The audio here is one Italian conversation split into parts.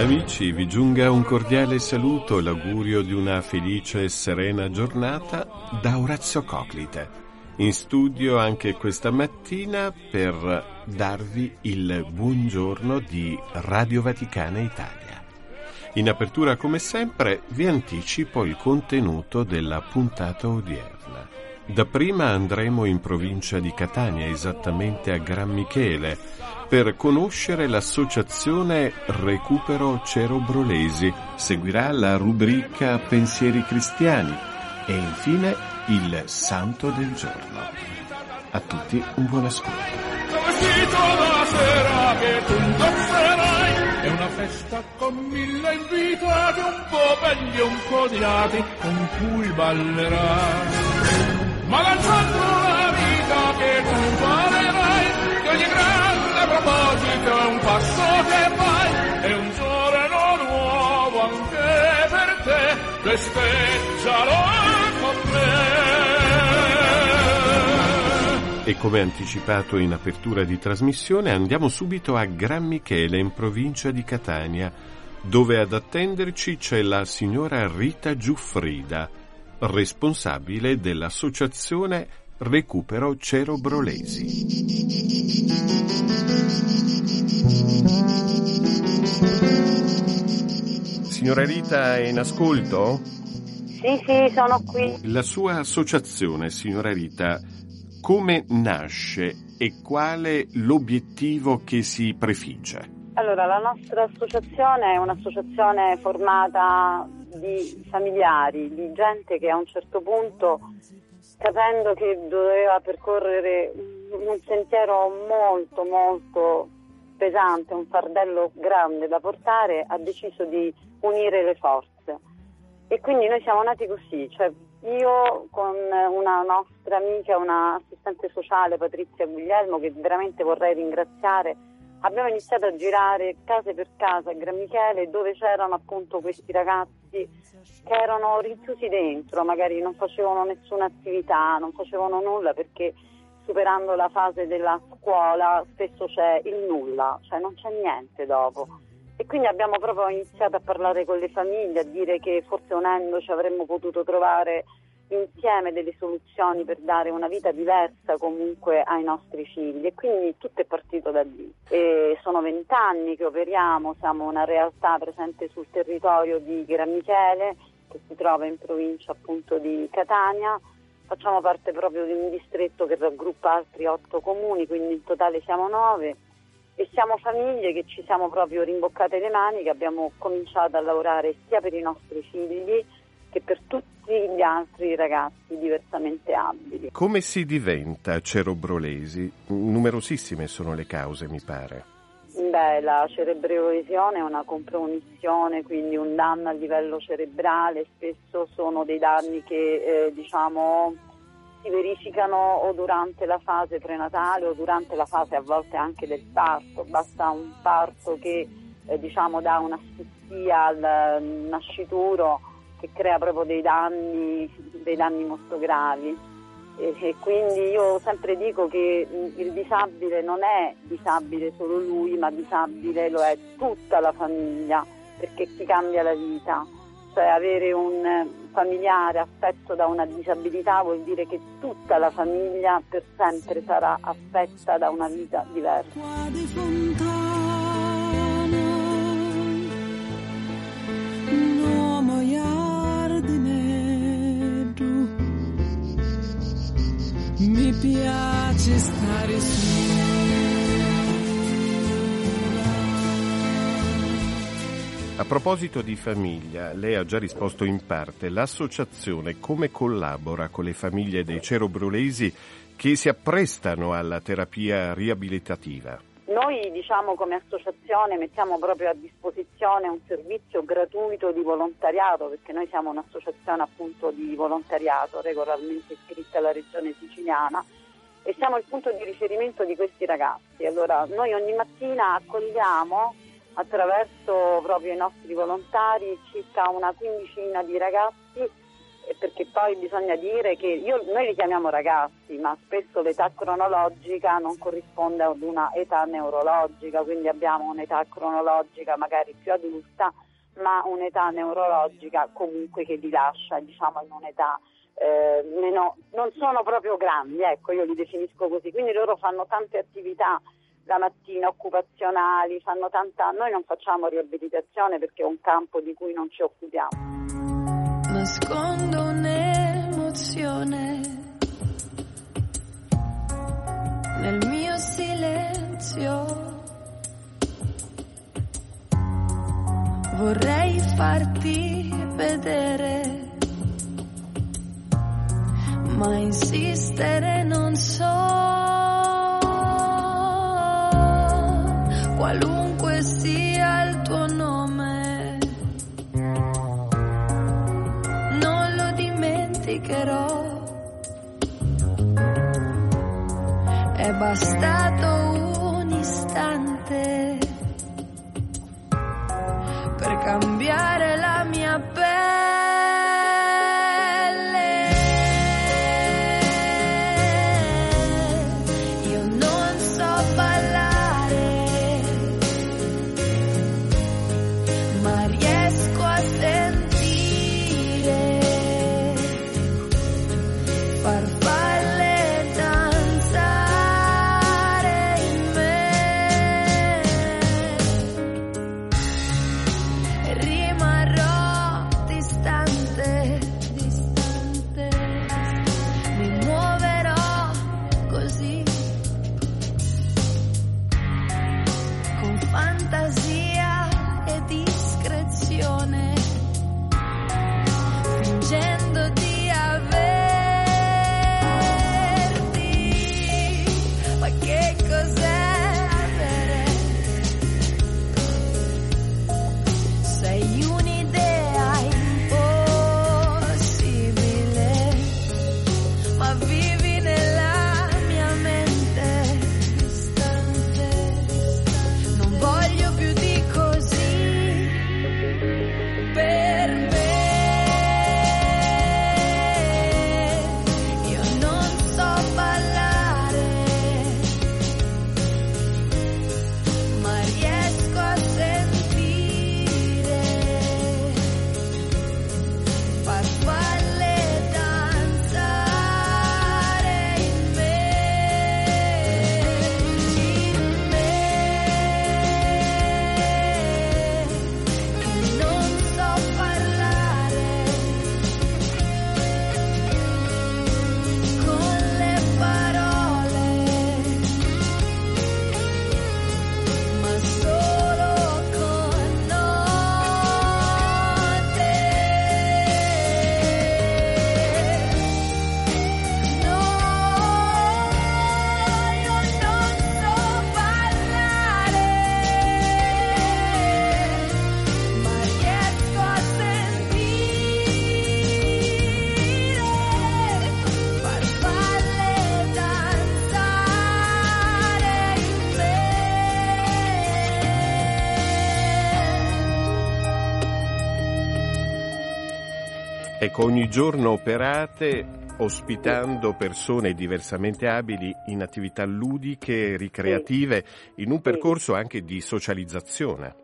Amici, vi giunga un cordiale saluto e l'augurio di una felice e serena giornata da Orazio Coclite, in studio anche questa mattina per darvi il buongiorno di Radio Vaticana Italia. In apertura, come sempre, vi anticipo il contenuto della puntata odierna. Dapprima andremo in provincia di Catania, esattamente a Gran Michele, per conoscere l'associazione Recupero Cerobrolesi. Seguirà la rubrica Pensieri cristiani e infine il Santo del giorno. A tutti un buon ascolto. È una festa con mille invitati, un po' belli e un po' odiati, con cui ballerai. Ma lanciando la vita che tu farerai, che ogni grande proposito è un passo che fai, è un giorno nuovo anche per te, festeggialo con me. E come anticipato in apertura di trasmissione andiamo subito a Gran Michele in provincia di Catania, dove ad attenderci c'è la signora Rita Giuffrida, responsabile dell'associazione Recupero Cerobrolesi. Signora Rita è in ascolto? Sì, sì, sono qui. La sua associazione, signora Rita, come nasce e quale l'obiettivo che si prefigge? Allora, la nostra associazione è un'associazione formata di familiari, di gente che a un certo punto, capendo che doveva percorrere un sentiero molto, molto pesante, un fardello grande da portare, ha deciso di unire le forze. E quindi noi siamo nati così, cioè io con una nostra amica, una assistente sociale, Patrizia Guglielmo, che veramente vorrei ringraziare, abbiamo iniziato a girare case per casa a Gran Michele dove c'erano appunto questi ragazzi che erano rinchiusi dentro, magari non facevano nessuna attività, non facevano nulla perché superando la fase della scuola spesso c'è il nulla, cioè non c'è niente dopo. E quindi abbiamo proprio iniziato a parlare con le famiglie, a dire che forse unendoci avremmo potuto trovare insieme delle soluzioni per dare una vita diversa comunque ai nostri figli. E quindi tutto è partito da lì. E sono vent'anni che operiamo, siamo una realtà presente sul territorio di Gran Michele che si trova in provincia appunto di Catania, facciamo parte proprio di un distretto che raggruppa altri otto comuni, quindi in totale siamo nove. E siamo famiglie che ci siamo proprio rimboccate le mani, che abbiamo cominciato a lavorare sia per i nostri figli che per tutti gli altri ragazzi diversamente abili. Come si diventa cerobrolesi? Numerosissime sono le cause, mi pare. Beh, la cerebrolesione è una compromissione, quindi un danno a livello cerebrale, spesso sono dei danni che eh, diciamo si verificano o durante la fase prenatale o durante la fase a volte anche del parto, basta un parto che eh, diciamo dà un'asfissia al nascituro che crea proprio dei danni, dei danni molto gravi. E, e quindi io sempre dico che il disabile non è disabile solo lui, ma disabile lo è tutta la famiglia, perché ti cambia la vita. Cioè avere un familiare affetto da una disabilità vuol dire che tutta la famiglia per sempre sarà affetta da una vita diversa. A proposito di famiglia, lei ha già risposto in parte. L'associazione come collabora con le famiglie dei cerobrolesi che si apprestano alla terapia riabilitativa. Noi diciamo come associazione mettiamo proprio a disposizione un servizio gratuito di volontariato perché noi siamo un'associazione appunto di volontariato regolarmente iscritta alla regione siciliana e siamo il punto di riferimento di questi ragazzi. Allora noi ogni mattina accogliamo attraverso proprio i nostri volontari circa una quindicina di ragazzi perché poi bisogna dire che io, noi li chiamiamo ragazzi, ma spesso l'età cronologica non corrisponde ad una età neurologica, quindi abbiamo un'età cronologica magari più adulta, ma un'età neurologica comunque che li lascia diciamo, in un'età eh, meno, non sono proprio grandi, ecco, io li definisco così, quindi loro fanno tante attività la mattina occupazionali, fanno tanta, noi non facciamo riabilitazione perché è un campo di cui non ci occupiamo. Nascondo un'emozione nel mio silenzio. Vorrei farti vedere ma insistere non so. Qualunque sia il tuo nome, non lo dimenticherò. È bastato un istante per cambiare Ecco, ogni giorno operate ospitando persone diversamente abili in attività ludiche, ricreative, in un percorso anche di socializzazione.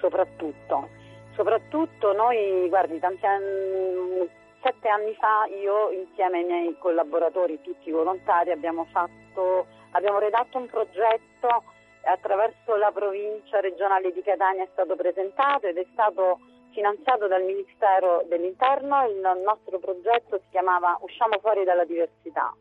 Soprattutto, soprattutto noi, guardi, tanti anni, sette anni fa io insieme ai miei collaboratori, tutti volontari, abbiamo, fatto, abbiamo redatto un progetto attraverso la provincia regionale di Catania è stato presentato ed è stato finanziato dal Ministero dell'Interno, il nostro progetto si chiamava Usciamo fuori dalla diversità.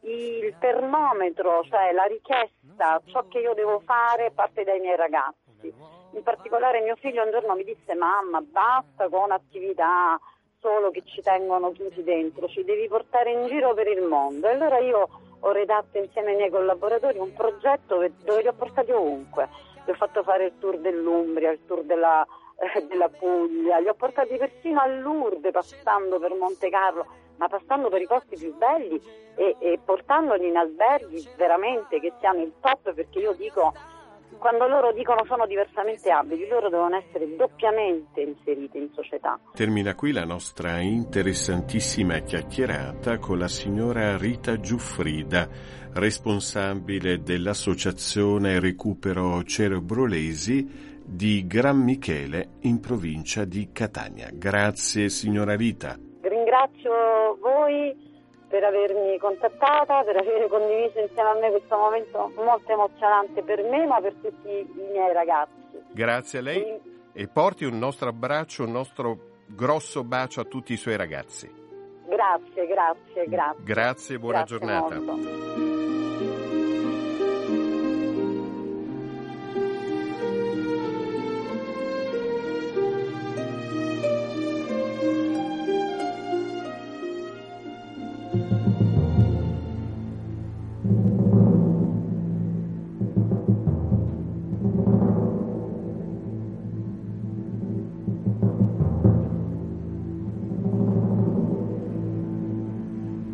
Il termometro, cioè la richiesta, ciò che io devo fare parte dai miei ragazzi. In particolare mio figlio un giorno mi disse mamma basta con attività solo che ci tengono chiusi dentro, ci devi portare in giro per il mondo. E allora io ho redatto insieme ai miei collaboratori un progetto dove li ho portati ovunque. Gli ho fatto fare il tour dell'Umbria, il tour della, della Puglia, li ho portati persino a Lourdes passando per Monte Carlo, ma passando per i posti più belli e, e portandoli in alberghi veramente che siano il top perché io dico quando loro dicono sono diversamente abili, loro devono essere doppiamente inseriti in società. Termina qui la nostra interessantissima chiacchierata con la signora Rita Giuffrida, responsabile dell'associazione Recupero Cerebrolesi di Gran Michele in provincia di Catania. Grazie signora Rita. Ringrazio voi per avermi contattata, per aver condiviso insieme a me questo momento molto emozionante per me, ma per tutti i miei ragazzi. Grazie a lei e, e porti un nostro abbraccio, un nostro grosso bacio a tutti i suoi ragazzi. Grazie, grazie, grazie. Grazie, buona grazie giornata. Molto.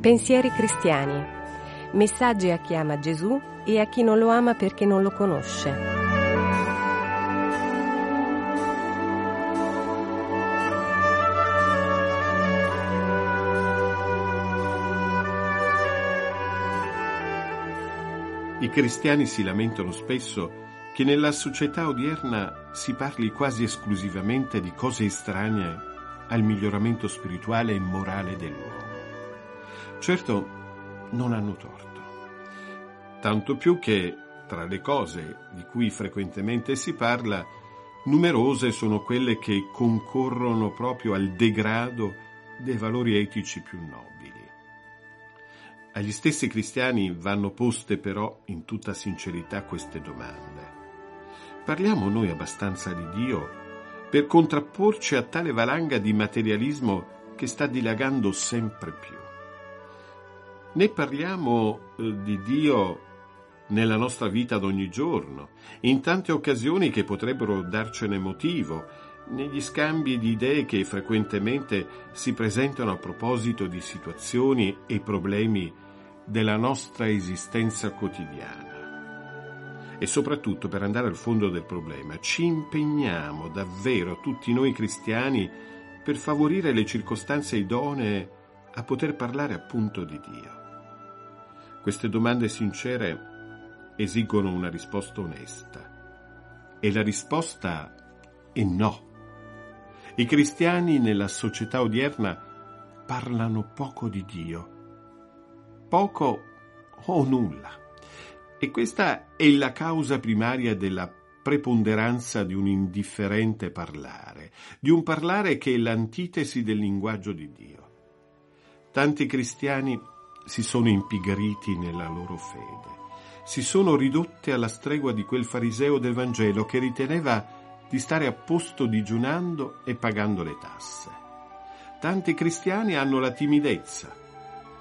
Pensieri cristiani. Messaggi a chi ama Gesù e a chi non lo ama perché non lo conosce. I cristiani si lamentano spesso che nella società odierna si parli quasi esclusivamente di cose estranee al miglioramento spirituale e morale dell'uomo. Certo, non hanno torto. Tanto più che, tra le cose di cui frequentemente si parla, numerose sono quelle che concorrono proprio al degrado dei valori etici più nobili. Agli stessi cristiani vanno poste però in tutta sincerità queste domande. Parliamo noi abbastanza di Dio per contrapporci a tale valanga di materialismo che sta dilagando sempre più? Ne parliamo eh, di Dio nella nostra vita d'ogni giorno, in tante occasioni che potrebbero darcene motivo, negli scambi di idee che frequentemente si presentano a proposito di situazioni e problemi della nostra esistenza quotidiana. E soprattutto per andare al fondo del problema, ci impegniamo davvero tutti noi cristiani per favorire le circostanze idonee a poter parlare appunto di Dio. Queste domande sincere esigono una risposta onesta. E la risposta è no. I cristiani nella società odierna parlano poco di Dio. Poco o nulla. E questa è la causa primaria della preponderanza di un indifferente parlare, di un parlare che è l'antitesi del linguaggio di Dio. Tanti cristiani si sono impigriti nella loro fede, si sono ridotte alla stregua di quel fariseo del Vangelo che riteneva di stare a posto digiunando e pagando le tasse. Tanti cristiani hanno la timidezza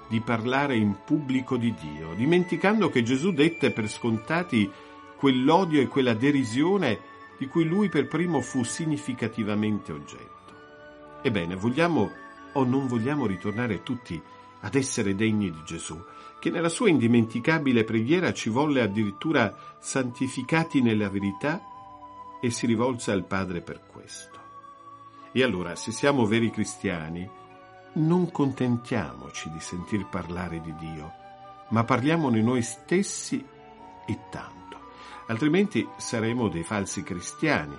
di parlare in pubblico di Dio, dimenticando che Gesù dette per scontati quell'odio e quella derisione di cui lui per primo fu significativamente oggetto. Ebbene, vogliamo o non vogliamo ritornare tutti ad essere degni di Gesù, che nella sua indimenticabile preghiera ci volle addirittura santificati nella verità e si rivolse al Padre per questo. E allora, se siamo veri cristiani, non contentiamoci di sentir parlare di Dio, ma parliamone noi stessi e tanto, altrimenti saremo dei falsi cristiani,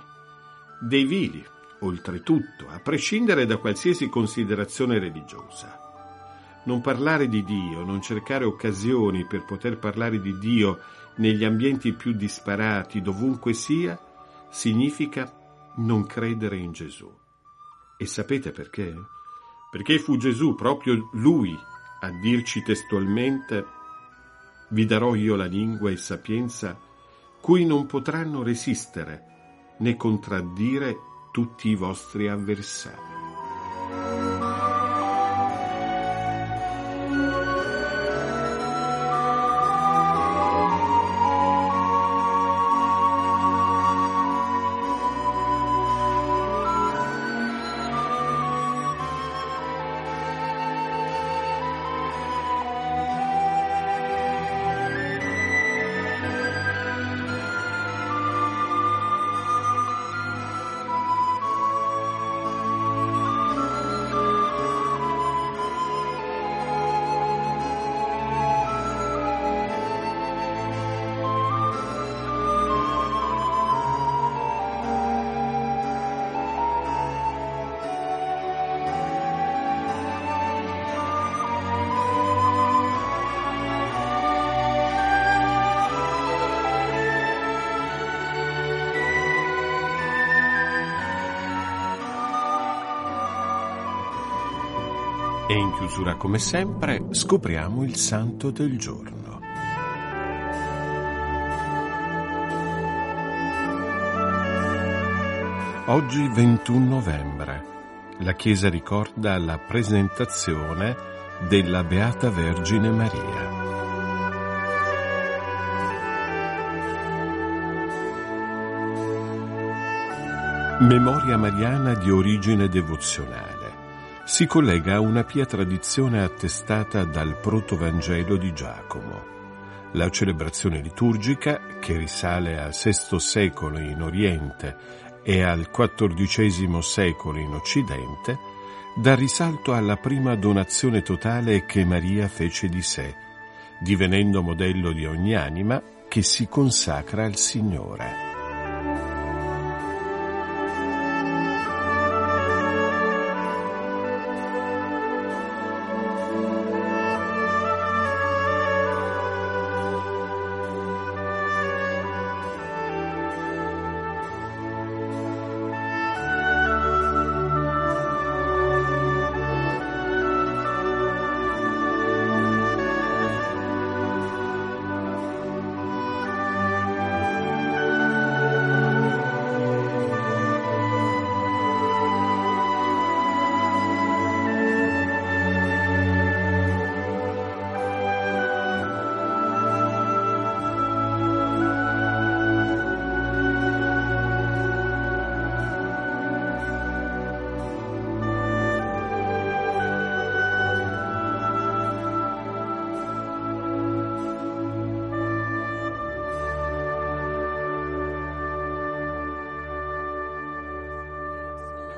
dei vili, oltretutto, a prescindere da qualsiasi considerazione religiosa. Non parlare di Dio, non cercare occasioni per poter parlare di Dio negli ambienti più disparati, dovunque sia, significa non credere in Gesù. E sapete perché? Perché fu Gesù, proprio Lui, a dirci testualmente, vi darò io la lingua e sapienza cui non potranno resistere né contraddire tutti i vostri avversari. E in chiusura, come sempre, scopriamo il santo del giorno. Oggi 21 novembre. La Chiesa ricorda la presentazione della Beata Vergine Maria. Memoria mariana di origine devozionale. Si collega a una pia tradizione attestata dal protovangelo di Giacomo. La celebrazione liturgica, che risale al VI secolo in Oriente e al XIV secolo in Occidente, dà risalto alla prima donazione totale che Maria fece di sé, divenendo modello di ogni anima che si consacra al Signore.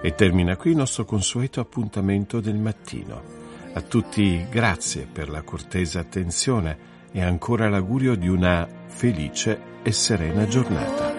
E termina qui il nostro consueto appuntamento del mattino. A tutti grazie per la cortesa attenzione e ancora l'augurio di una felice e serena giornata.